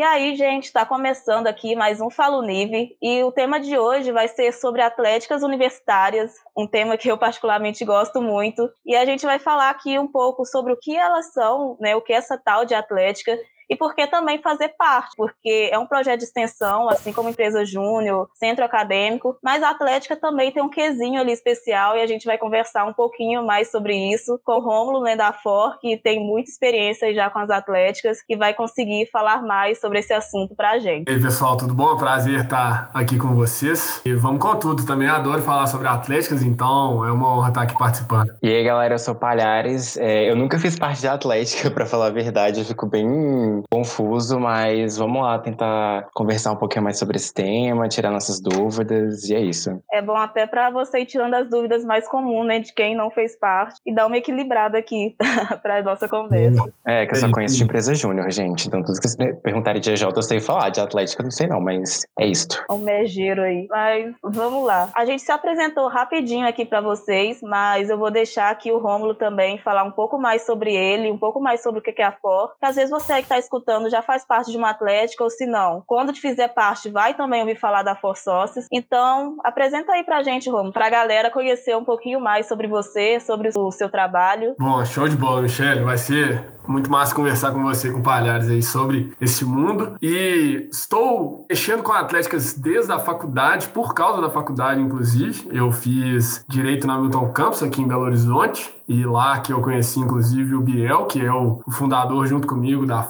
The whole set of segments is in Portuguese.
E aí, gente, está começando aqui mais um Falo Nive. E o tema de hoje vai ser sobre atléticas universitárias, um tema que eu particularmente gosto muito. E a gente vai falar aqui um pouco sobre o que elas são, né, o que é essa tal de atlética e porque também fazer parte, porque é um projeto de extensão, assim como empresa júnior, centro acadêmico, mas a Atlética também tem um quesinho ali especial e a gente vai conversar um pouquinho mais sobre isso com o Rômulo né, da FOR, que tem muita experiência já com as atléticas, e vai conseguir falar mais sobre esse assunto pra gente. E aí, pessoal, tudo bom? Prazer estar aqui com vocês. E vamos com tudo, também adoro falar sobre atléticas, então é uma honra estar aqui participando. E aí, galera, eu sou Palhares. É, eu nunca fiz parte de atlética, para falar a verdade, eu fico bem confuso, mas vamos lá tentar conversar um pouquinho mais sobre esse tema, tirar nossas dúvidas, e é isso. É bom até para você ir tirando as dúvidas mais comuns, né, de quem não fez parte, e dar uma equilibrada aqui para nossa conversa. É, que eu só conheço de empresa júnior, gente, então tudo que vocês perguntarem de EJ eu sei falar, de Atlética eu não sei não, mas é isto. Um megeiro aí, mas vamos lá. A gente se apresentou rapidinho aqui para vocês, mas eu vou deixar aqui o Rômulo também falar um pouco mais sobre ele, um pouco mais sobre o que é a FOR, que às vezes você que está escutando já faz parte de uma atlética, ou se não, quando te fizer parte, vai também ouvir falar da For Sócios. Então, apresenta aí pra gente, Romo, pra galera conhecer um pouquinho mais sobre você, sobre o seu trabalho. Bom, show de bola, Michelle. Vai ser muito massa conversar com você, com Palhares aí sobre esse mundo. E estou mexendo com atléticas desde a faculdade, por causa da faculdade, inclusive. Eu fiz Direito na Milton Campos, aqui em Belo Horizonte. E lá que eu conheci, inclusive, o Biel, que é o fundador junto comigo da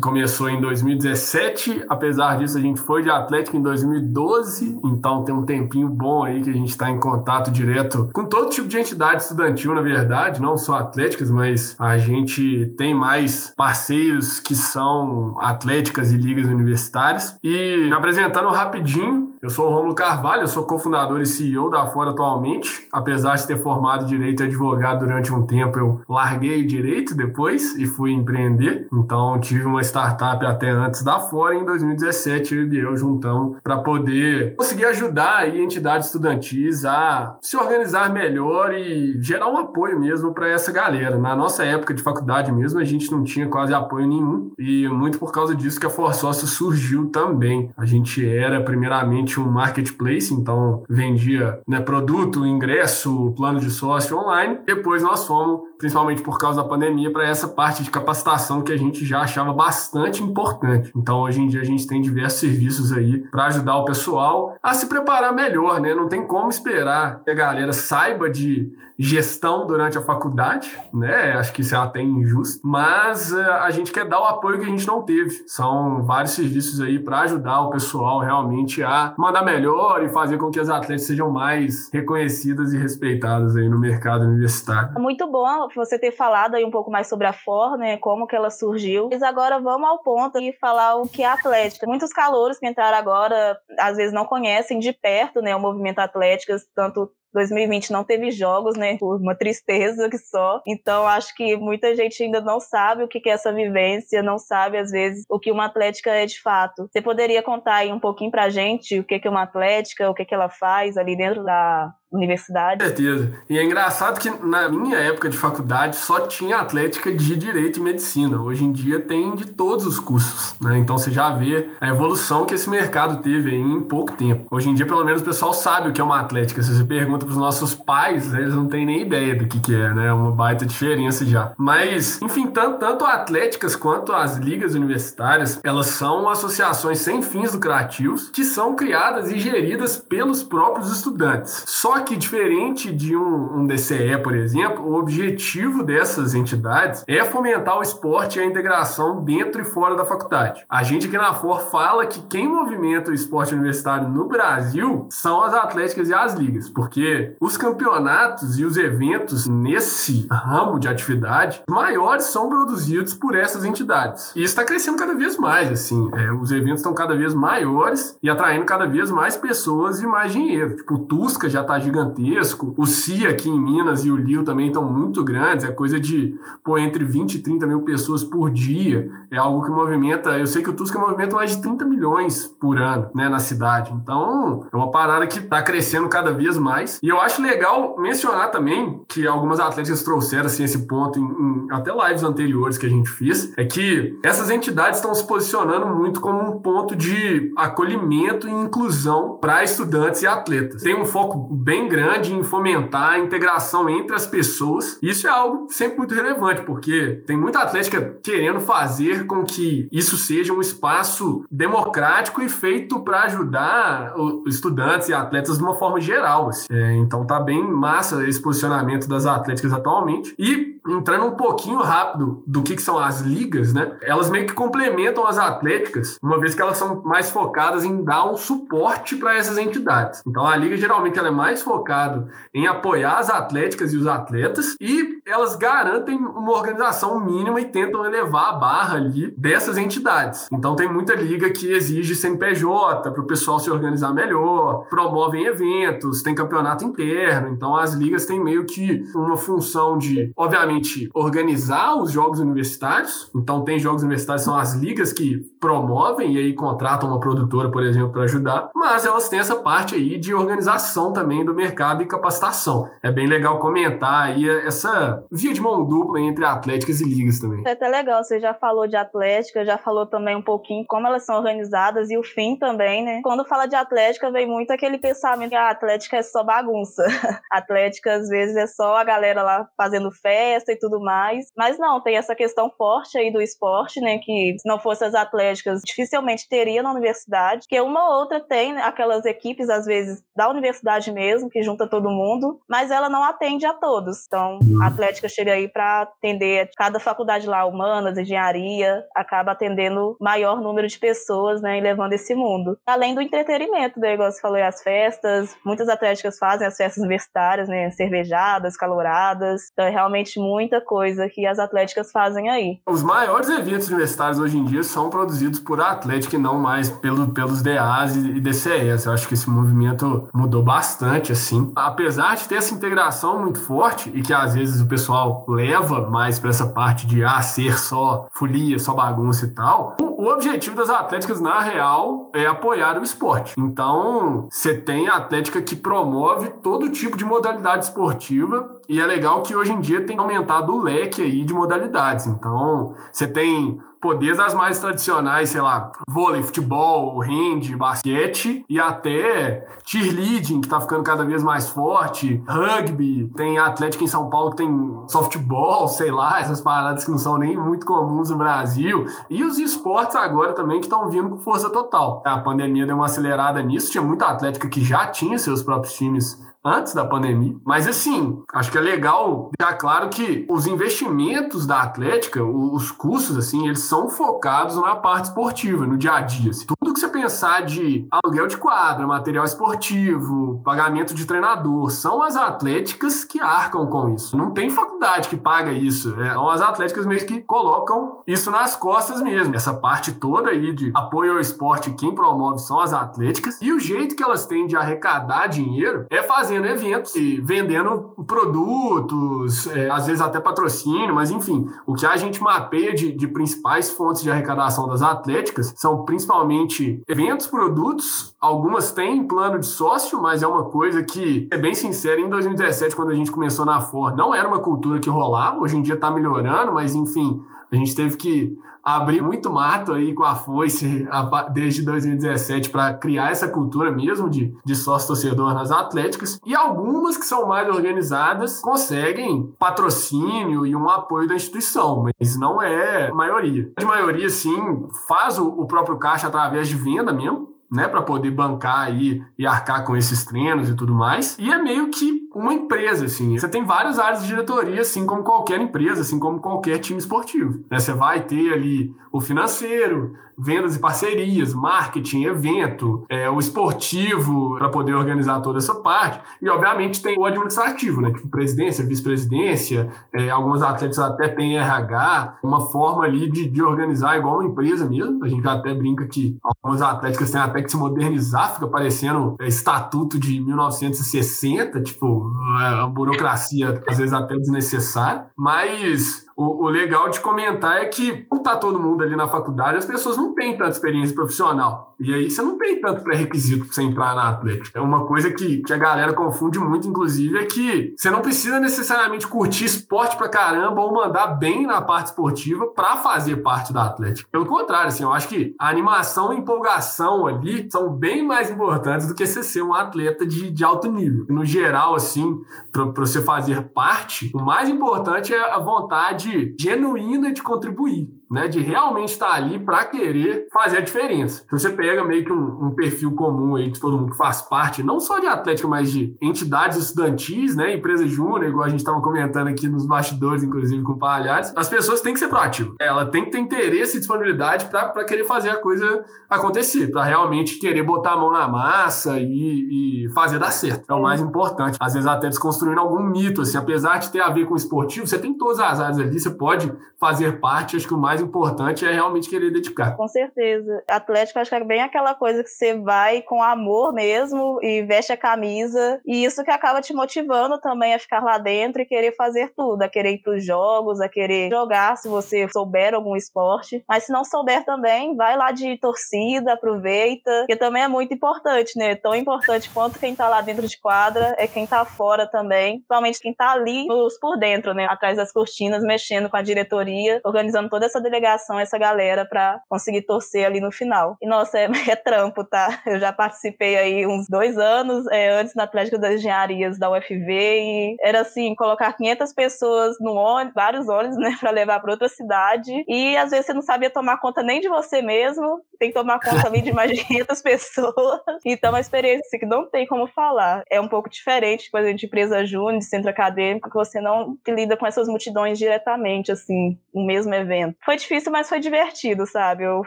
Começou em 2017. Apesar disso, a gente foi de Atlético em 2012, então tem um tempinho bom aí que a gente está em contato direto com todo tipo de entidade estudantil, na verdade, não só atléticas, mas a gente tem mais parceiros que são atléticas e ligas universitárias. E apresentando rapidinho, eu sou o Romulo Carvalho, eu sou cofundador e CEO da Fora atualmente. Apesar de ter formado direito e advogado durante um tempo, eu larguei direito depois e fui empreender. Então tive uma startup até antes da Fora. Em 2017 eu e eu juntamos para poder conseguir ajudar aí entidades estudantis a se organizar melhor e gerar um apoio mesmo para essa galera. Na nossa época de faculdade mesmo, a gente não tinha quase apoio nenhum e muito por causa disso que a For Sócio surgiu também. A gente era primeiramente um marketplace, então vendia né, produto, ingresso, plano de sócio online. Depois nós fomos, principalmente por causa da pandemia, para essa parte de capacitação que a gente já achava bastante importante. Então hoje em dia a gente tem diversos serviços aí para ajudar o pessoal a se preparar melhor, né? Não tem como esperar que a galera saiba de gestão durante a faculdade, né? Acho que isso é até injusto, mas uh, a gente quer dar o apoio que a gente não teve. São vários serviços aí para ajudar o pessoal realmente a mandar melhor e fazer com que as atletas sejam mais reconhecidas e respeitadas aí no mercado universitário. É muito bom você ter falado aí um pouco mais sobre a FOR, né? Como que ela surgiu. Mas agora vamos ao ponto e falar o que é Atlética. Muitos calouros que entraram agora, às vezes não conhecem de perto, né, o movimento Atléticas, tanto 2020 não teve jogos, né? Por uma tristeza que só. Então, acho que muita gente ainda não sabe o que é essa vivência, não sabe, às vezes, o que uma atlética é de fato. Você poderia contar aí um pouquinho pra gente o que é uma atlética, o que ela faz ali dentro da universidade. Com certeza. E é engraçado que na minha época de faculdade só tinha atlética de direito e medicina. Hoje em dia tem de todos os cursos, né? Então você já vê a evolução que esse mercado teve em pouco tempo. Hoje em dia, pelo menos, o pessoal sabe o que é uma atlética. Se você pergunta para os nossos pais, eles não têm nem ideia do que, que é, né? É uma baita diferença já. Mas, enfim, tanto, tanto atléticas quanto as ligas universitárias, elas são associações sem fins lucrativos que são criadas e geridas pelos próprios estudantes. Só só que, diferente de um, um, DCE, por exemplo, o objetivo dessas entidades é fomentar o esporte e a integração dentro e fora da faculdade. A gente aqui na FOR fala que quem movimenta o esporte universitário no Brasil são as atléticas e as ligas, porque os campeonatos e os eventos nesse ramo de atividade maiores são produzidos por essas entidades. E está crescendo cada vez mais, assim. É, os eventos estão cada vez maiores e atraindo cada vez mais pessoas e mais dinheiro. Tipo, o Tusca já está gigantesco. O CIA aqui em Minas e o Lio também estão muito grandes, é coisa de pô, entre 20 e 30 mil pessoas por dia. É algo que movimenta. Eu sei que o Tusca movimenta mais de 30 milhões por ano né, na cidade. Então, é uma parada que está crescendo cada vez mais. E eu acho legal mencionar também que algumas atletas trouxeram assim, esse ponto em, em até lives anteriores que a gente fez, é que essas entidades estão se posicionando muito como um ponto de acolhimento e inclusão para estudantes e atletas. Tem um foco bem grande em fomentar a integração entre as pessoas. Isso é algo sempre muito relevante, porque tem muita atlética querendo fazer com que isso seja um espaço democrático e feito para ajudar os estudantes e atletas de uma forma geral. Assim. É, então tá bem massa esse posicionamento das atléticas atualmente. E entrando um pouquinho rápido do que, que são as ligas, né? Elas meio que complementam as atléticas, uma vez que elas são mais focadas em dar um suporte para essas entidades. Então a liga geralmente ela é mais focada em apoiar as atléticas e os atletas e elas garantem uma organização mínima e tentam elevar a barra ali dessas entidades. Então tem muita liga que exige CNPJ para o pessoal se organizar melhor, promovem eventos, tem campeonato interno. Então as ligas têm meio que uma função de, obviamente, organizar os jogos universitários. Então tem jogos universitários são as ligas que promovem e aí contratam uma produtora, por exemplo, para ajudar, mas elas têm essa parte aí de organização também do mercado e capacitação. É bem legal comentar aí essa via de mão dupla entre atléticas e ligas também. É até legal, você já falou de atlética, já falou também um pouquinho como elas são organizadas e o fim também, né? Quando fala de atlética, vem muito aquele pensamento que a atlética é só bagunça. atlética, às vezes, é só a galera lá fazendo festa e tudo mais. Mas não, tem essa questão forte aí do esporte, né? Que se não fosse as atléticas, dificilmente teria na universidade. Que uma ou outra tem né, aquelas equipes, às vezes, da universidade mesmo, que junta todo mundo, mas ela não atende a todos. Então, a atlética chega aí para atender cada faculdade lá, humanas, engenharia, acaba atendendo maior número de pessoas, né? E levando esse mundo. Além do entretenimento, né? Igual você falou, as festas, muitas atléticas fazem as festas universitárias, né? Cervejadas, caloradas. Então, é realmente muita coisa que as atléticas fazem aí. Os maiores eventos universitários hoje em dia são produzidos por Atlética e não mais pelo, pelos DAs e DCEs. Eu acho que esse movimento mudou bastante, assim. Apesar de ter essa integração muito forte e que às vezes o pessoal leva mais para essa parte de ah, ser só folia, só bagunça e tal, o, objetivo das atléticas, na real, é apoiar o esporte. Então, você tem a atlética que promove todo tipo de modalidade esportiva e é legal que hoje em dia tem aumentado o leque aí de modalidades. Então, você tem pô, desde as mais tradicionais, sei lá, vôlei, futebol, hand, basquete e até cheerleading, que tá ficando cada vez mais forte, rugby, tem atlética em São Paulo que tem softball, sei lá, essas paradas que não são nem muito comuns no Brasil. E os esportes agora também que estão vindo com força total. A pandemia deu uma acelerada nisso, tinha muita atlética que já tinha seus próprios times antes da pandemia. Mas assim, acho que é legal deixar claro que os investimentos da Atlética, os custos, assim, eles são focados na parte esportiva, no dia a dia. Assim. Tudo que você pensar de aluguel de quadra, material esportivo, pagamento de treinador, são as atléticas que arcam com isso. Não tem faculdade que paga isso. É, são as atléticas mesmo que colocam isso nas costas mesmo. Essa parte toda aí de apoio ao esporte, quem promove são as atléticas. E o jeito que elas têm de arrecadar dinheiro é fazer fazendo eventos e vendendo produtos, é, às vezes até patrocínio, mas enfim, o que a gente mapeia de, de principais fontes de arrecadação das atléticas são principalmente eventos, produtos, algumas têm plano de sócio, mas é uma coisa que, é bem sincero, em 2017, quando a gente começou na Ford, não era uma cultura que rolava, hoje em dia está melhorando, mas enfim, a gente teve que abrir muito mato aí com a foice desde 2017 para criar essa cultura mesmo de, de sócio-torcedor nas atléticas. E algumas que são mais organizadas conseguem patrocínio e um apoio da instituição, mas não é a maioria. A maioria, sim, faz o, o próprio caixa através de venda mesmo, né, para poder bancar aí e arcar com esses treinos e tudo mais. E é meio que uma empresa, assim. Você tem várias áreas de diretoria, assim como qualquer empresa, assim como qualquer time esportivo. Né? Você vai ter ali o financeiro, vendas e parcerias, marketing, evento, é, o esportivo para poder organizar toda essa parte. E, obviamente, tem o administrativo, né? Tipo, presidência, vice-presidência, é, alguns atletas até têm RH, uma forma ali de, de organizar igual uma empresa mesmo. A gente até brinca que algumas atléticas têm até que se modernizar, fica parecendo é, estatuto de 1960, tipo, é, a burocracia às vezes até desnecessária. Mas o, o, legal de comentar é que, como tá todo mundo ali na faculdade, as pessoas não têm tanta experiência profissional. E aí você não tem tanto pré-requisito para você entrar na Atlética. É uma coisa que, que a galera confunde muito, inclusive, é que você não precisa necessariamente curtir esporte pra caramba ou mandar bem na parte esportiva para fazer parte da Atlética. Pelo contrário, assim, eu acho que a animação e empolgação ali são bem mais importantes do que você ser um atleta de, de alto nível. No geral, assim, para você fazer parte, o mais importante é a vontade vontade genuína de contribuir né, de realmente estar ali para querer fazer a diferença. Se você pega meio que um, um, perfil comum aí de todo mundo que faz parte, não só de Atlético, mas de entidades estudantis, né, empresa júnior, igual a gente estava comentando aqui nos bastidores, inclusive com o Palhares, as pessoas têm que ser proativas. Ela tem que ter interesse e disponibilidade para querer fazer a coisa acontecer, para realmente querer botar a mão na massa e, e, fazer dar certo. É o mais importante. Às vezes até desconstruindo algum mito, assim, apesar de ter a ver com esportivo, você tem todas as áreas ali, você pode fazer parte, acho que o mais mais importante é realmente querer dedicar. Com certeza. Atlético acho que é bem aquela coisa que você vai com amor mesmo e veste a camisa. E isso que acaba te motivando também a ficar lá dentro e querer fazer tudo, a querer ir para os jogos, a querer jogar se você souber algum esporte. Mas se não souber também, vai lá de torcida, aproveita, que também é muito importante, né? Tão importante quanto quem tá lá dentro de quadra é quem tá fora também, principalmente quem tá ali por dentro, né? Atrás das cortinas, mexendo com a diretoria, organizando toda essa delegação, essa galera, para conseguir torcer ali no final. E nossa, é, é, trampo, tá? Eu já participei aí uns dois anos é, antes na Atlética das Engenharias da UFV e era assim, colocar 500 pessoas no ônibus, vários ônibus, né, para levar para outra cidade e às vezes você não sabia tomar conta nem de você mesmo, tem que tomar conta ali de mais de 500 pessoas. Então, é uma experiência que não tem como falar. É um pouco diferente, por exemplo, de empresa júnior, de centro acadêmico, que você não lida com essas multidões diretamente, assim, no mesmo evento. Foi difícil, mas foi divertido, sabe? Eu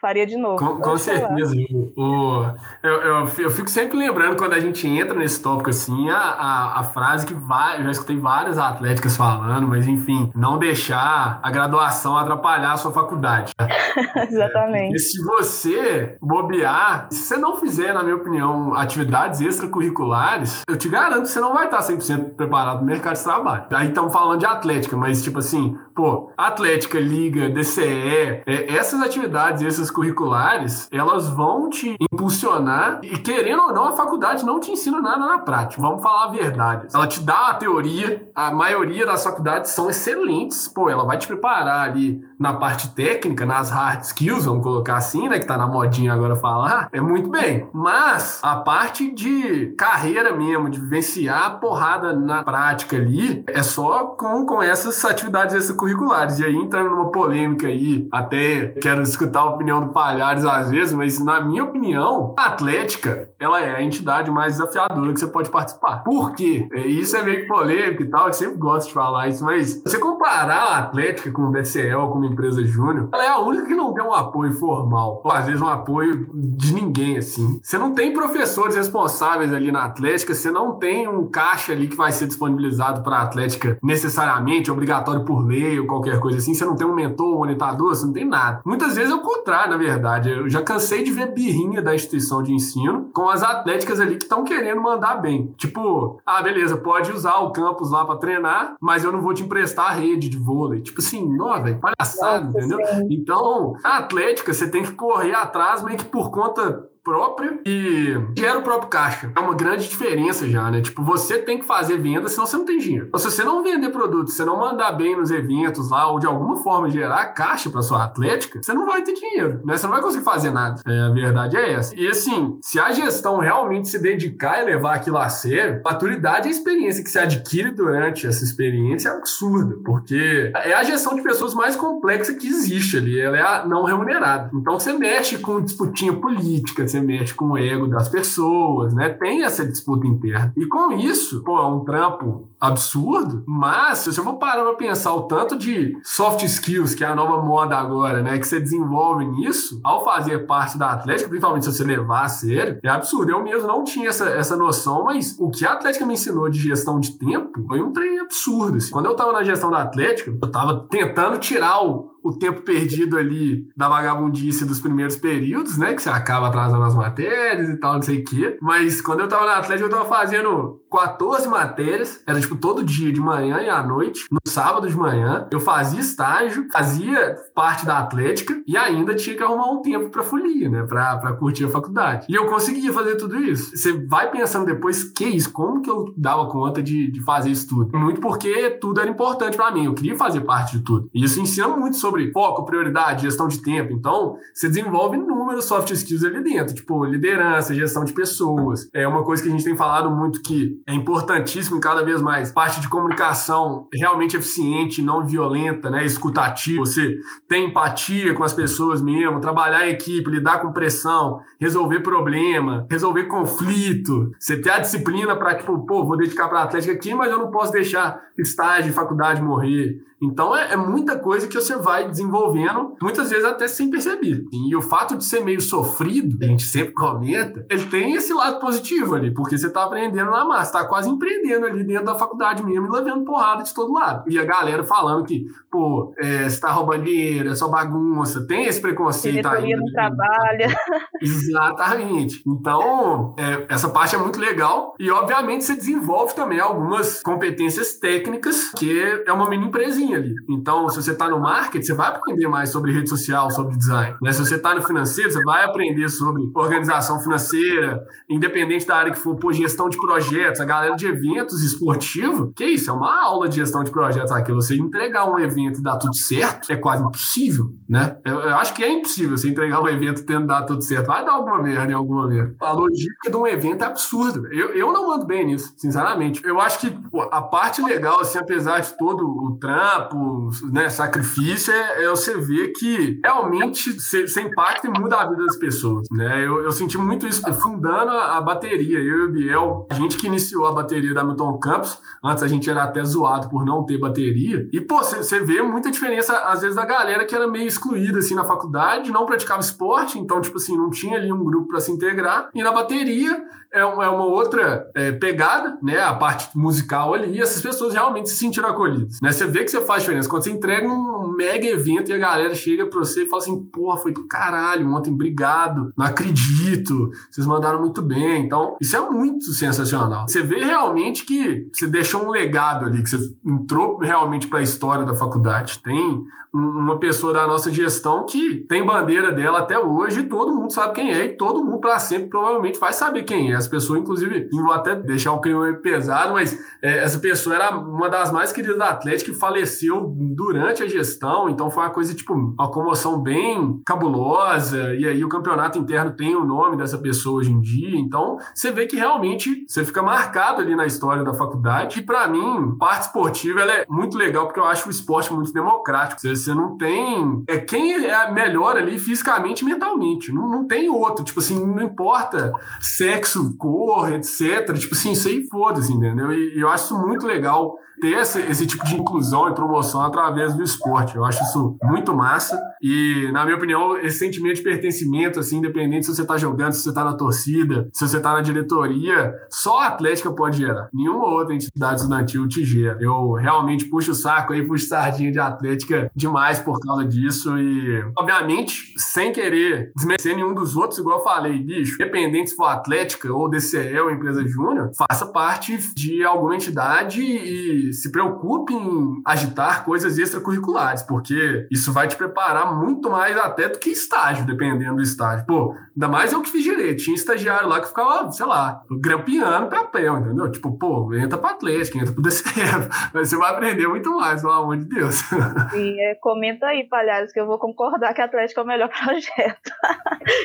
faria de novo. Com, com certeza. O, eu, eu, eu, fico sempre lembrando quando a gente entra nesse tópico assim, a, a, a frase que vai, eu já escutei várias atléticas falando, mas enfim, não deixar a graduação atrapalhar a sua faculdade. Exatamente. É, se você bobear, se você não fizer, na minha opinião, atividades extracurriculares, eu te garanto que você não vai estar 100% preparado no mercado de trabalho. Aí estamos falando de atlética, mas tipo assim, pô, atlética, liga, DCE, é, essas atividades essas curriculares, elas vão te impulsionar e querendo ou não, a faculdade não te ensina nada na prática. Vamos falar a verdade. Ela te dá a teoria, a maioria das faculdades são excelentes, pô, ela vai te preparar ali na parte técnica, nas hard skills, vamos colocar assim, né, que tá na modinha agora falar, é muito bem. Mas a parte de carreira mesmo, de vivenciar a porrada na prática ali, é só com, com essas atividades extracurriculares. E aí, entrando numa polêmica aí, até quero escutar a opinião do Palhares às vezes, mas na minha opinião, a Atlética, ela é a entidade mais desafiadora que você pode participar. Por quê? É, isso é meio que polêmico e tal, eu sempre gosto de falar isso, mas você comparar a Atlética com o BCL, com uma empresa júnior, ela é a única que não tem um apoio formal, ou às vezes um apoio de ninguém, assim. Você não tem professores responsáveis ali na Atlética, você não tem um caixa ali que vai ser disponibilizado para a Atlética necessariamente, obrigatório por lei ou qualquer coisa assim, você não tem um mentor, um orientador, você não tem nada. Muitas vezes é o contrário, na verdade. Eu já cansei de ver birrinha da instituição de ensino com as atléticas ali que estão querendo mandar bem. Tipo, ah, beleza, pode usar o campus lá para treinar, mas eu não vou te emprestar a rede de vôlei. Tipo assim, não, velho, palhaçada, entendeu? Sim. Então, a atlética, você tem que correr atrás meio que por conta própria e gera o próprio caixa. É uma grande diferença já, né? Tipo, você tem que fazer venda, senão você não tem dinheiro. Então, se você não vender produto, se você não mandar bem nos eventos lá, ou de alguma forma gerar caixa para sua atlética, você não vai ter dinheiro, né? Você não vai conseguir fazer nada. É, a verdade é essa. E assim, se a gestão realmente se dedicar e levar aquilo a sério, maturidade e a experiência que se adquire durante essa experiência é absurda, porque é a gestão de pessoas mais complexa que existe ali. Ela é não remunerada. Então, você mexe com disputinha política, você mexe com o ego das pessoas, né? Tem essa disputa interna. E com isso, pô, é um trampo absurdo, mas se você for parar pra pensar o tanto de soft skills, que é a nova moda agora, né, que você desenvolve nisso, ao fazer parte da Atlética, principalmente se você levar a sério, é absurdo. Eu mesmo não tinha essa, essa noção, mas o que a Atlética me ensinou de gestão de tempo foi um trem absurdo. Assim. Quando eu tava na gestão da Atlética, eu tava tentando tirar o, o tempo perdido ali da vagabundice dos primeiros períodos, né? Que você acaba atrasando as matérias e tal, não sei o quê. Mas quando eu tava na Atlética, eu tava fazendo 14 matérias, era tipo todo dia, de manhã e à noite, no sábado de manhã. Eu fazia estágio, fazia parte da Atlética e ainda tinha que arrumar um tempo pra folia, né? Pra, pra curtir a faculdade. E eu conseguia fazer tudo isso. Você vai pensando depois, que isso? Como que eu dava conta de, de fazer isso tudo? Muito porque tudo era importante para mim, eu queria fazer parte de tudo. E isso ensina muito sobre sobre foco, prioridade, gestão de tempo. Então, você desenvolve inúmeros soft skills ali dentro, tipo liderança, gestão de pessoas. É uma coisa que a gente tem falado muito que é importantíssimo cada vez mais. Parte de comunicação realmente eficiente, não violenta, né? Escutativa. Você tem empatia com as pessoas mesmo, trabalhar em equipe, lidar com pressão, resolver problema, resolver conflito. Você ter a disciplina para, tipo, pô, vou dedicar para a Atlética aqui, mas eu não posso deixar estágio, faculdade morrer. Então é, é, muita coisa que você vai desenvolvendo, muitas vezes até sem perceber. E o fato de ser meio sofrido, a gente sempre comenta, ele tem esse lado positivo ali, porque você tá aprendendo na massa, tá quase empreendendo ali dentro da faculdade mesmo e levando porrada de todo lado. E a galera falando que, pô, é, você tá roubando dinheiro, é só bagunça, tem esse preconceito Diretoria não trabalha. Exatamente. Então, é, essa parte é muito legal e, obviamente, você desenvolve também algumas competências técnicas, que é uma mini empresinha ali. Então, se você está no marketing, vai aprender mais sobre rede social, sobre design. Né? Se você está no financeiro, você vai aprender sobre organização financeira, independente da área que for, por gestão de projetos, a galera de eventos esportivos, que isso, é uma aula de gestão de projetos aqui. Você entregar um evento e dar tudo certo é quase impossível, né? Eu, eu acho que é impossível você entregar um evento tendo dar tudo certo. Vai dar alguma merda em algum momento. A logística de um evento é absurda. Eu, eu não mando bem nisso, sinceramente. Eu acho que pô, a parte legal, assim, apesar de todo o trampo, né, sacrifício, é, é, você ver que realmente você impacta e muda a vida das pessoas. Né? Eu, eu senti muito isso fundando a, a, bateria. Eu e o Biel, a gente que iniciou a bateria da Milton Campos, antes a gente era até zoado por não ter bateria. E, pô, você vê muita diferença, às vezes, da galera que era meio excluída, assim, na faculdade, não praticava esporte, então, tipo assim, não tinha ali um grupo para se integrar. E na bateria, é uma, é uma outra é, pegada, né? A parte musical ali, e essas pessoas realmente se sentiram acolhidas. Né? Você vê que você faz diferença. Quando você entrega um mega evento e a galera chega pra você e fala assim: porra, foi do caralho ontem, obrigado, não acredito, vocês mandaram muito bem. Então, isso é muito sensacional. Você vê realmente que você deixou um legado ali, que você entrou realmente para a história da faculdade. Tem uma pessoa da nossa gestão que tem bandeira dela até hoje e todo mundo sabe quem é e todo mundo para sempre provavelmente vai saber quem é. As pessoas, inclusive, vou até deixar o clima pesado, mas é, essa pessoa era uma das mais queridas da Atlético que faleceu durante a gestão, então foi uma coisa, tipo, uma comoção bem cabulosa, e aí o campeonato interno tem o nome dessa pessoa hoje em dia, então você vê que realmente você fica marcado ali na história da faculdade, e para mim, parte esportiva ela é muito legal, porque eu acho o esporte muito democrático, você você não tem. É quem é melhor ali fisicamente e mentalmente. Não, não tem outro. Tipo assim, não importa sexo, cor, etc. Tipo assim, isso aí foda-se, entendeu? E eu acho isso muito legal ter esse, esse tipo de inclusão e promoção através do esporte. Eu acho isso muito massa e, na minha opinião, esse sentimento de pertencimento, assim, independente se você está jogando, se você está na torcida, se você está na diretoria, só a Atlética pode gerar. Nenhuma outra entidade estudantil te gera. Eu realmente puxo o saco aí, puxo sardinha de Atlética demais por causa disso e, obviamente, sem querer desmerecer nenhum dos outros, igual eu falei, bicho, independente se for Atlética ou DCE ou empresa júnior, faça parte de alguma entidade e se preocupe em agitar coisas extracurriculares, porque isso vai te preparar muito mais até do que estágio, dependendo do estágio. Pô, ainda mais eu que fiz direito. Tinha estagiário lá que ficava, sei lá, grampeando papel, entendeu? Tipo, pô, entra pra Atlético, entra pro DCF. Mas você vai aprender muito mais, pelo amor de Deus. Sim, é, comenta aí, Palhares, que eu vou concordar que Atlético é o melhor projeto.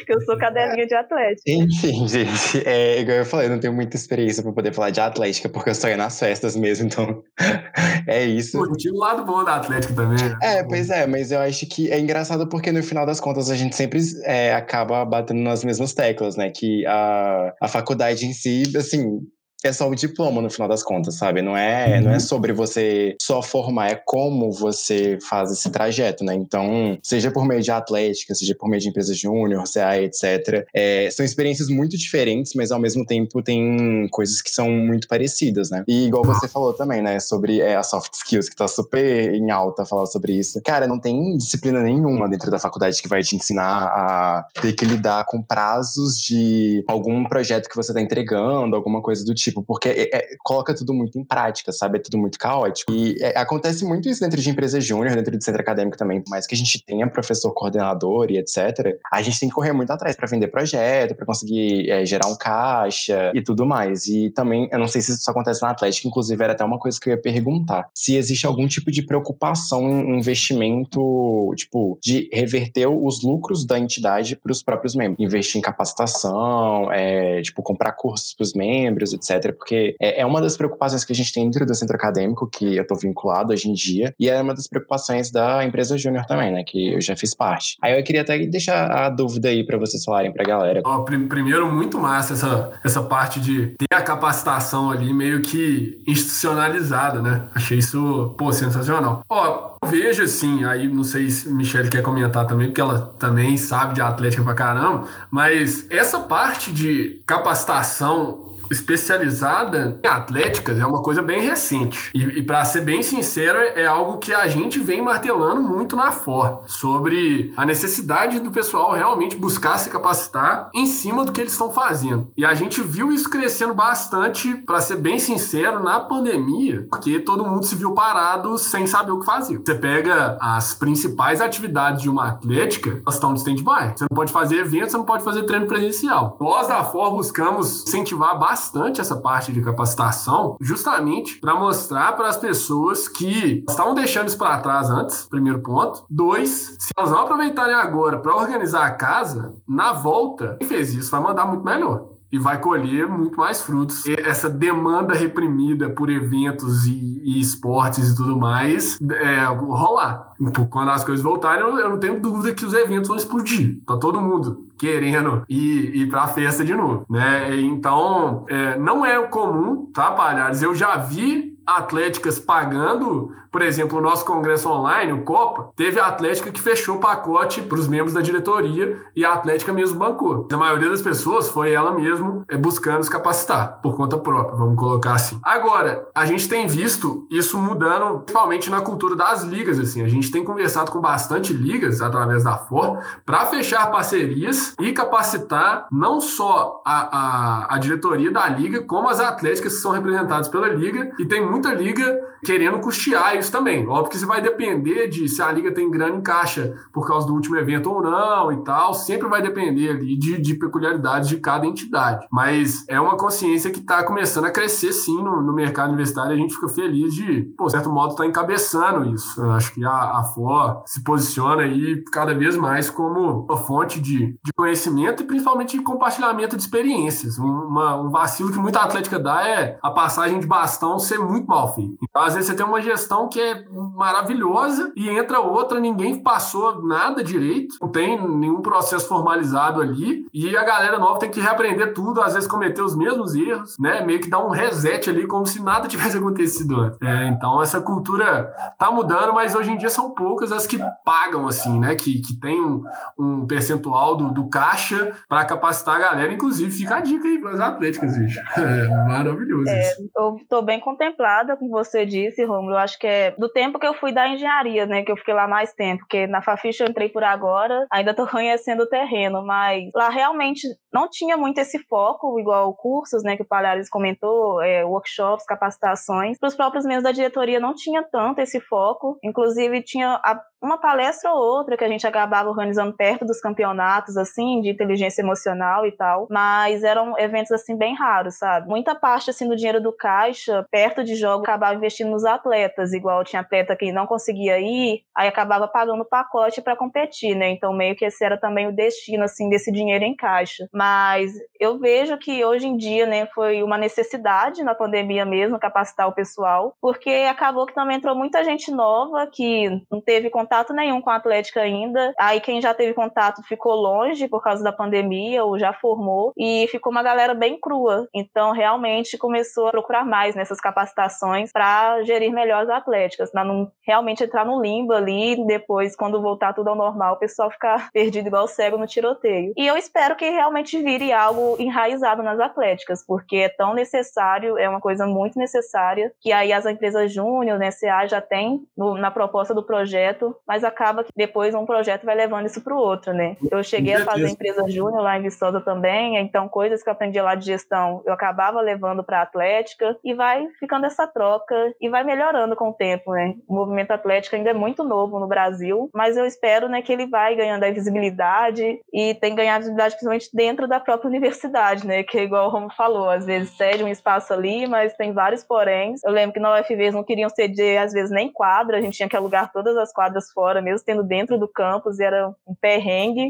que eu sou cadelinha de Atlético. Enfim, gente, é, igual eu falei, eu não tenho muita experiência para poder falar de Atlética, porque eu só ia nas festas mesmo, então é isso. Curtir o lado bom da Atlética também. Né? É, pois é, mas eu acho que é engraçado porque no final das contas a gente sempre é, acaba batendo nas mesmas teclas, né? Que a, a faculdade em si, assim, é só o diploma no final das contas, sabe? Não é, uhum. não é sobre você só formar, é como você faz esse trajeto, né? Então, seja por meio de atlética, seja por meio de empresa júnior, CA, etc. É, são experiências muito diferentes, mas ao mesmo tempo tem coisas que são muito parecidas, né? E igual você falou também, né? Sobre é, a soft skills, que tá super em alta falar sobre isso. Cara, não tem disciplina nenhuma dentro da faculdade que vai te ensinar a ter que lidar com prazos de algum projeto que você tá entregando, alguma coisa do tipo tipo, porque é, é, coloca tudo muito em prática, sabe? É tudo muito caótico. E é, acontece muito isso dentro de empresas júnior, dentro do centro acadêmico também. Por mais que a gente tenha professor coordenador e etc., a gente tem que correr muito atrás para vender projeto, para conseguir é, gerar um caixa e tudo mais. E também, eu não sei se isso acontece na Atlética, inclusive era até uma coisa que eu ia perguntar. Se existe algum tipo de preocupação em investimento, tipo, de reverter os lucros da entidade para os próprios membros. Investir em capacitação, é, tipo, comprar cursos para os membros, etc porque é, é, uma das preocupações que a gente tem dentro do centro acadêmico, que eu estou vinculado hoje em dia, e é uma das preocupações da empresa Júnior também, né, que eu já fiz parte. Aí eu queria até deixar a dúvida aí para vocês falarem para a galera. Ó, primeiro, muito massa essa, essa parte de ter a capacitação ali meio que institucionalizada, né? Achei isso, pô, sensacional. Ó, vejo assim, aí não sei se Michelle quer comentar também, porque ela também sabe de atlética pra caramba, mas essa parte de capacitação especializada em atléticas é uma coisa bem recente. E, e para ser bem sincero, é algo que a gente vem martelando muito na FOR, sobre a necessidade do pessoal realmente buscar se capacitar em cima do que eles estão fazendo. E a gente viu isso crescendo bastante, para ser bem sincero, na pandemia, porque todo mundo se viu parado sem saber o que fazer. Você pega as principais atividades de uma atlética, elas estão de stand-by. Você não pode fazer evento, você não pode fazer treino presencial. Nós da FOR buscamos incentivar bastante bastante essa parte de capacitação, justamente para mostrar para as pessoas que estavam deixando isso para trás antes, primeiro ponto. Dois, se elas não aproveitarem agora para organizar a casa, na volta, quem fez isso vai mandar muito melhor e vai colher muito mais frutos. E essa demanda reprimida por eventos e, e esportes e tudo mais é, rolar. Quando as coisas voltarem, eu, eu, não tenho dúvida que os eventos vão explodir. Tá todo mundo querendo ir, ir para a festa de novo, né? Então, é, não é comum, tá, Palhares? Eu já vi atléticas pagando, por exemplo, o nosso congresso online, o Copa, teve a Atlética que fechou o pacote para os membros da diretoria e a Atlética mesmo bancou. A maioria das pessoas foi ela mesmo é, buscando se capacitar por conta própria, vamos colocar assim. Agora, a gente tem visto isso mudando, principalmente na cultura das ligas, assim. A gente tem conversado com bastante ligas através da FOR para fechar parcerias e capacitar não só a, a, a diretoria da liga, como as atléticas que são representadas pela liga e tem muita liga querendo custear isso também. Óbvio que isso vai depender de se a liga tem grana em caixa por causa do último evento ou não e tal. Sempre vai depender ali de, de peculiaridades de cada entidade. Mas é uma consciência que está começando a crescer sim no, no, mercado universitário. A gente fica feliz de, por certo modo, estar tá encabeçando isso. Eu acho que a, a FO se posiciona aí cada vez mais como uma fonte de, de conhecimento e principalmente de compartilhamento de experiências. Uma, um vacilo que muita atlética dá é a passagem de bastão ser muito mal feito. Então, às vezes você tem uma gestão que é maravilhosa e entra outra, ninguém passou nada direito, não tem nenhum processo formalizado ali e a galera nova tem que reaprender tudo, às vezes cometer os mesmos erros, né? Meio que dar um reset ali como se nada tivesse acontecido antes. É, então essa cultura tá mudando, mas hoje em dia são poucas as que pagam assim, né? Que, que tem um, um percentual do, do caixa para capacitar a galera, inclusive fica a dica aí para as atléticas, bicho. É maravilhoso. É, eu tô bem contemplada com você disse, Romulo, eu acho que é do tempo que eu fui da engenharia, né, que eu fiquei lá mais tempo, porque na Faficha eu entrei por agora, ainda estou conhecendo o terreno, mas lá realmente não tinha muito esse foco, igual cursos, né, que o Palhares comentou, é, workshops, capacitações. Para os próprios membros da diretoria não tinha tanto esse foco, inclusive tinha a uma palestra ou outra que a gente acabava organizando perto dos campeonatos, assim, de inteligência emocional e tal, mas eram eventos, assim, bem raros, sabe? Muita parte, assim, do dinheiro do caixa, perto de jogos, acabava investindo nos atletas, igual tinha atleta que não conseguia ir, aí acabava pagando pacote para competir, né? Então, meio que esse era também o destino, assim, desse dinheiro em caixa. Mas eu vejo que hoje em dia, né, foi uma necessidade na pandemia mesmo capacitar o pessoal, porque acabou que também entrou muita gente nova que não teve contato nenhum com a Atlética ainda. Aí quem já teve contato ficou longe por causa da pandemia ou já formou e ficou uma galera bem crua. Então realmente começou a procurar mais nessas capacitações para gerir melhor as atléticas, para não realmente entrar no limbo ali e depois quando voltar tudo ao normal, o pessoal ficar perdido igual cego no tiroteio. E eu espero que realmente vire algo enraizado nas atléticas, porque é tão necessário, é uma coisa muito necessária que aí as empresas júnior, né, CA já tem no, na proposta do projeto, mas acaba que depois um projeto vai levando isso para o outro, né? Eu cheguei a fazer empresa júnior lá em Viçosa também, então coisas que eu aprendi lá de gestão eu acabava levando para a Atlética e vai ficando essa troca e vai melhorando com o tempo, né? O movimento atlético ainda é muito novo no Brasil, mas eu espero, né, que ele vai ganhando a visibilidade e tem ganhado visibilidade principalmente dentro da própria universidade, né? Que é igual o Romo falou, às vezes cede um espaço ali, mas tem vários poréns. Eu lembro que na UFV não queriam ceder, às vezes, nem quadra, a gente tinha que alugar todas as quadras fora, mesmo tendo dentro do campus, era um perrengue.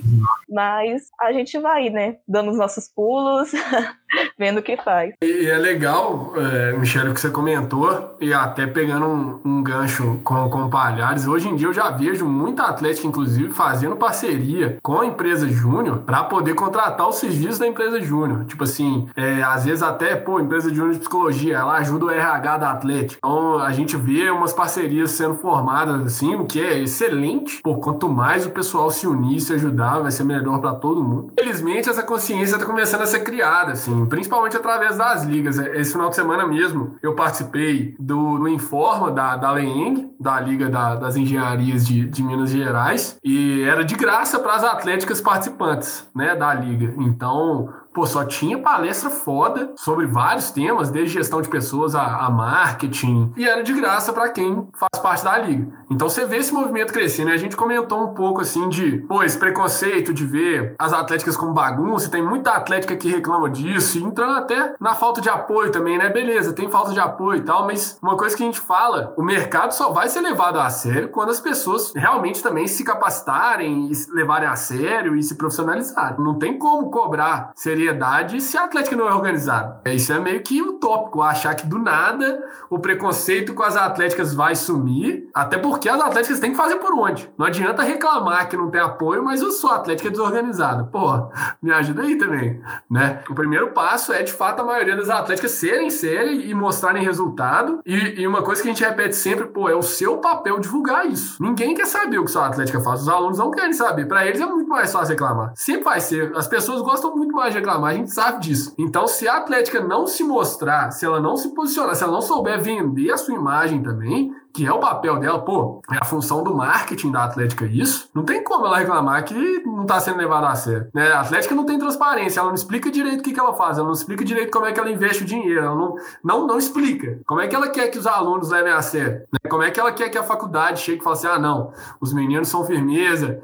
Mas a gente vai, né? Dando os nossos pulos, vendo o que faz. E é legal, é, Michele, o que você comentou, e até pegando um, um gancho com, com Palhares, hoje em dia eu já vejo muita atlética, inclusive, fazendo parceria com a empresa júnior para poder contratar os serviços da empresa júnior. Tipo assim, é, às vezes até, pô, empresa júnior de psicologia, ela ajuda o RH da Atlética. Então a gente vê umas parcerias sendo formadas assim, o que é excelente. Pô, quanto mais o pessoal se unir, se ajudar, vai ser melhor para todo mundo. Felizmente essa consciência está começando a ser criada, assim, principalmente através das ligas. Esse final de semana mesmo eu participei do, do Informa da, da Leeng, da Liga da, das Engenharias de, de Minas Gerais, e era de graça para as atléticas participantes, né, da liga. Então, pô, só tinha palestra foda sobre vários temas, desde gestão de pessoas a, a marketing, e era de graça para quem faz parte da liga. Então você vê esse movimento crescendo, e a gente comentou um pouco assim de, pô, esse preconceito de ver as atléticas como bagunça, tem muita atlética que reclama disso, e entrando até na falta de apoio também, né? Beleza, tem falta de apoio e tal, mas uma coisa que a gente fala, o mercado só vai ser levado a sério quando as pessoas realmente também se capacitarem, e se levarem a sério e se profissionalizarem. Não tem como cobrar seriedade se a Atlética não é organizada. É, isso é meio que utópico, achar que do nada o preconceito com as atléticas vai sumir, até porque as atléticas têm que fazer por onde. Não adianta reclamar que não tem apoio, mas eu sou atlética desorganizada. Pô, me ajuda aí também, né? O primeiro passo é, de fato, a maioria das atléticas serem série e mostrarem resultado. E, e, uma coisa que a gente repete sempre, pô, é o seu papel divulgar isso. Ninguém quer saber o que sua atlética faz. Os alunos não querem saber. Para eles é muito mais fácil reclamar. Sempre vai ser. As pessoas gostam muito mais de reclamar, a gente sabe disso. Então, se a Atlética não se mostrar, se ela não se posicionar, se ela não souber vender a sua imagem também, que é o papel dela, pô, é a função do marketing da Atlética isso, não tem como ela reclamar que não tá sendo levada a sério. Né? A Atlética não tem transparência, ela não explica direito o que, que ela faz, ela não explica direito como é que ela investe o dinheiro, ela não, não, não explica. Como é que ela quer que os alunos levem a sério? Né? Como é que ela quer que a faculdade chegue e fale assim, ah, não, os meninos são firmeza,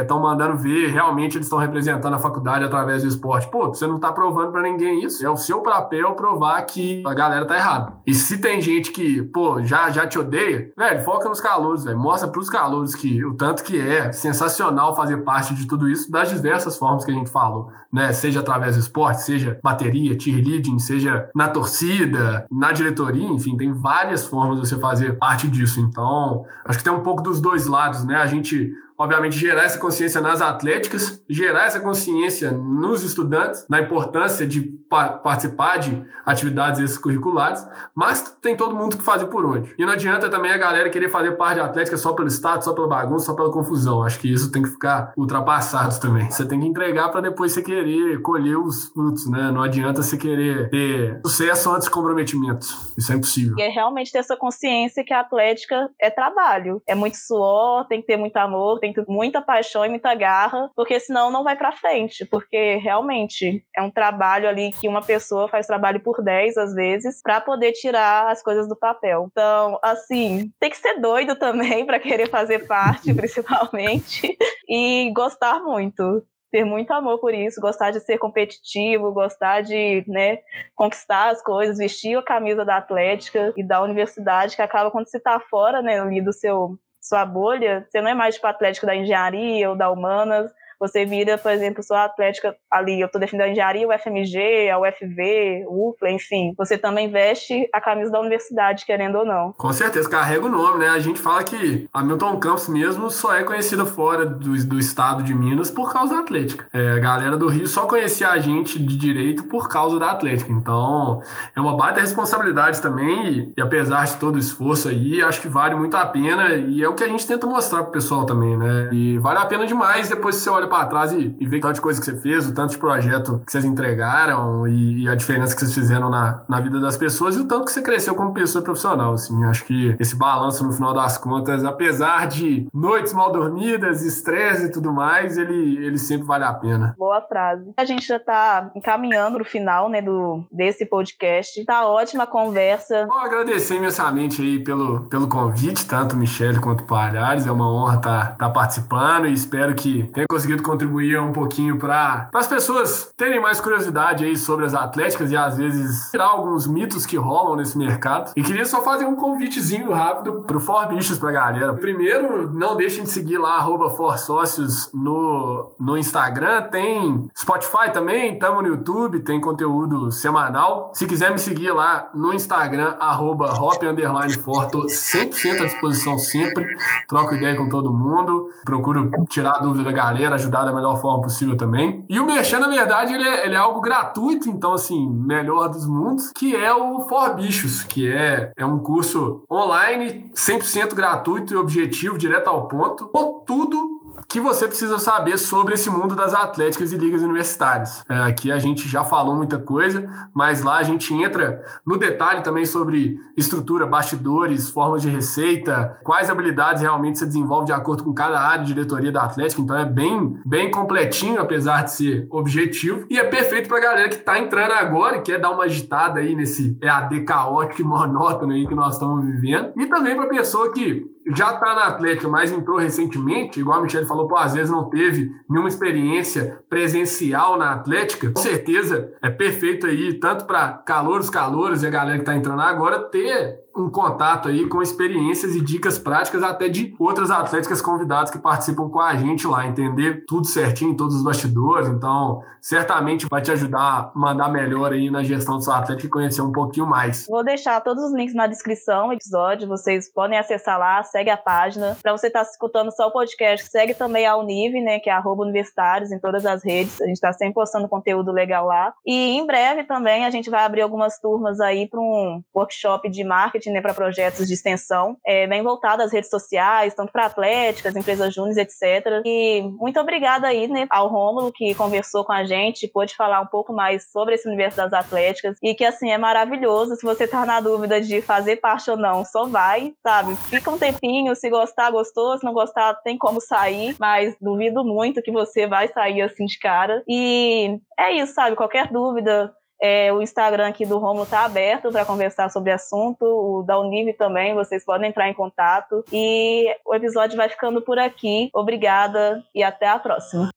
estão é, mandando ver, realmente eles estão representando a faculdade através do esporte. Pô, você não tá provando para ninguém isso, é o seu papel provar que a galera tá errada. E se tem gente que, pô, já, já te odeia, velho, foca nos calouros, velho. Mostra pros calouros que o tanto que é sensacional fazer parte de tudo isso das diversas formas que a gente falou, né? Seja através do esporte, seja bateria, cheerleading, seja na torcida, na diretoria, enfim, tem várias formas de você fazer parte disso. Então, acho que tem um pouco dos dois lados, né? A gente obviamente, gerar essa consciência nas atléticas, gerar essa consciência nos estudantes, na importância de participar de atividades extracurriculares, mas tem todo mundo que fazer por onde. E não adianta também a galera querer fazer parte de atlética só pelo status, só pela bagunça, só pela confusão. Acho que isso tem que ficar ultrapassado também. Você tem que entregar para depois você querer colher os frutos, né? Não adianta você querer ter sucesso antes de comprometimento. Isso é impossível. E é realmente ter essa consciência que a atlética é trabalho. É muito suor, tem que ter muito amor, tem muito, muita paixão e muita garra, porque senão não vai para frente, porque realmente é um trabalho ali que uma pessoa faz trabalho por 10 às vezes para poder tirar as coisas do papel. Então, assim, tem que ser doido também para querer fazer parte, principalmente, e gostar muito ter muito amor por isso, gostar de ser competitivo, gostar de né, conquistar as coisas, vestir a camisa da Atlética e da universidade, que acaba quando você está fora né, ali do seu sua bolha, você não é mais tipo Atlético da engenharia ou da humanas, você vira, por exemplo, sua atlética ali, eu estou defendendo a engenharia, o FMG, a UFV, UFLA, enfim. Você também veste a camisa da universidade, querendo ou não. Com certeza, carrega o nome, né? A gente fala que a Milton Campos mesmo só é conhecida fora do, do estado de Minas por causa da Atlética. É, a galera do Rio só conhecia a gente de direito por causa da Atlética. Então, é uma baita responsabilidade também e, e apesar de todo o esforço aí, acho que vale muito a pena e é o que a gente tenta mostrar pro pessoal também, né? E vale a pena demais depois que você olha para trás e, e ver o tanto de coisa que você fez, o tanto de projeto que vocês entregaram e, e, a diferença que vocês fizeram na, na vida das pessoas e o tanto que você cresceu como pessoa profissional, assim. Acho que esse balanço, no final das contas, apesar de noites mal dormidas, estresse e tudo mais, ele, ele sempre vale a pena. Boa frase. A gente já está encaminhando o final, né, do, desse podcast. Tá ótima a conversa. Vou agradecer imensamente aí pelo, pelo convite, tanto Michele quanto Palhares. É uma honra estar tá, tá participando e espero que tenha conseguido contribuir um pouquinho para as pessoas terem mais curiosidade aí sobre as atléticas e às vezes tirar alguns mitos que rolam nesse mercado. E queria só fazer um convitezinho rápido pro For Bichos pra galera. Primeiro, não deixem de seguir lá, arroba no, no Instagram. Tem Spotify também, tamo no YouTube, tem conteúdo semanal. Se quiser me seguir lá no Instagram, arroba hop underline for, tô 100% à disposição sempre. Troco ideia com todo mundo, procuro tirar dúvida da galera, ajudar ajudar da melhor forma possível também. E o Merchan, na verdade, ele é, ele é algo gratuito, então, assim, melhor dos mundos, que é o For Bichos, que é, é um curso online, 100% gratuito e objetivo, direto ao ponto, com tudo que você precisa saber sobre esse mundo das atléticas e ligas universitárias. É, aqui a gente já falou muita coisa, mas lá a gente entra no detalhe também sobre estrutura, bastidores, formas de receita, quais habilidades realmente você desenvolve de acordo com cada área de diretoria da Atlética. Então é bem, bem completinho, apesar de ser objetivo. E é perfeito para a galera que está entrando agora e quer dar uma agitada aí nesse EAD caótico e monótono aí que nós estamos vivendo. E também para a pessoa que já está na Atlética, mas entrou recentemente, igual a Michelle falou, pô, às vezes não teve nenhuma experiência presencial na Atlética, com certeza é perfeito aí, tanto para calouros, calouros e a galera que está entrando agora, ter um contato aí com experiências e dicas práticas até de outras atléticas convidadas que participam com a gente lá, entender tudo certinho, todos os bastidores. Então, certamente vai te ajudar a mandar melhor aí na gestão do seu atleta e conhecer um pouquinho mais. Vou deixar todos os links na descrição do episódio, vocês podem acessar lá, segue a página. Para você estar tá escutando só o podcast, segue também a Unive, né, que é arroba universitários em todas as redes. A gente está sempre postando conteúdo legal lá. E em breve também a gente vai abrir algumas turmas aí para um workshop de marketing marketing né, para projetos de extensão, é, bem voltado às redes sociais, tanto para atléticas, empresas júniores, etc. E muito obrigada aí né, ao Rômulo que conversou com a gente, pôde falar um pouco mais sobre esse universo das atléticas e que assim é maravilhoso. Se você tá na dúvida de fazer parte ou não, só vai, sabe? Fica um tempinho, se gostar, gostou, se não gostar, tem como sair, mas duvido muito que você vai sair assim de cara. E é isso, sabe? Qualquer dúvida, é, o Instagram aqui do Romo está aberto para conversar sobre assunto, o da Unive também, vocês podem entrar em contato. E o episódio vai ficando por aqui. Obrigada e até a próxima.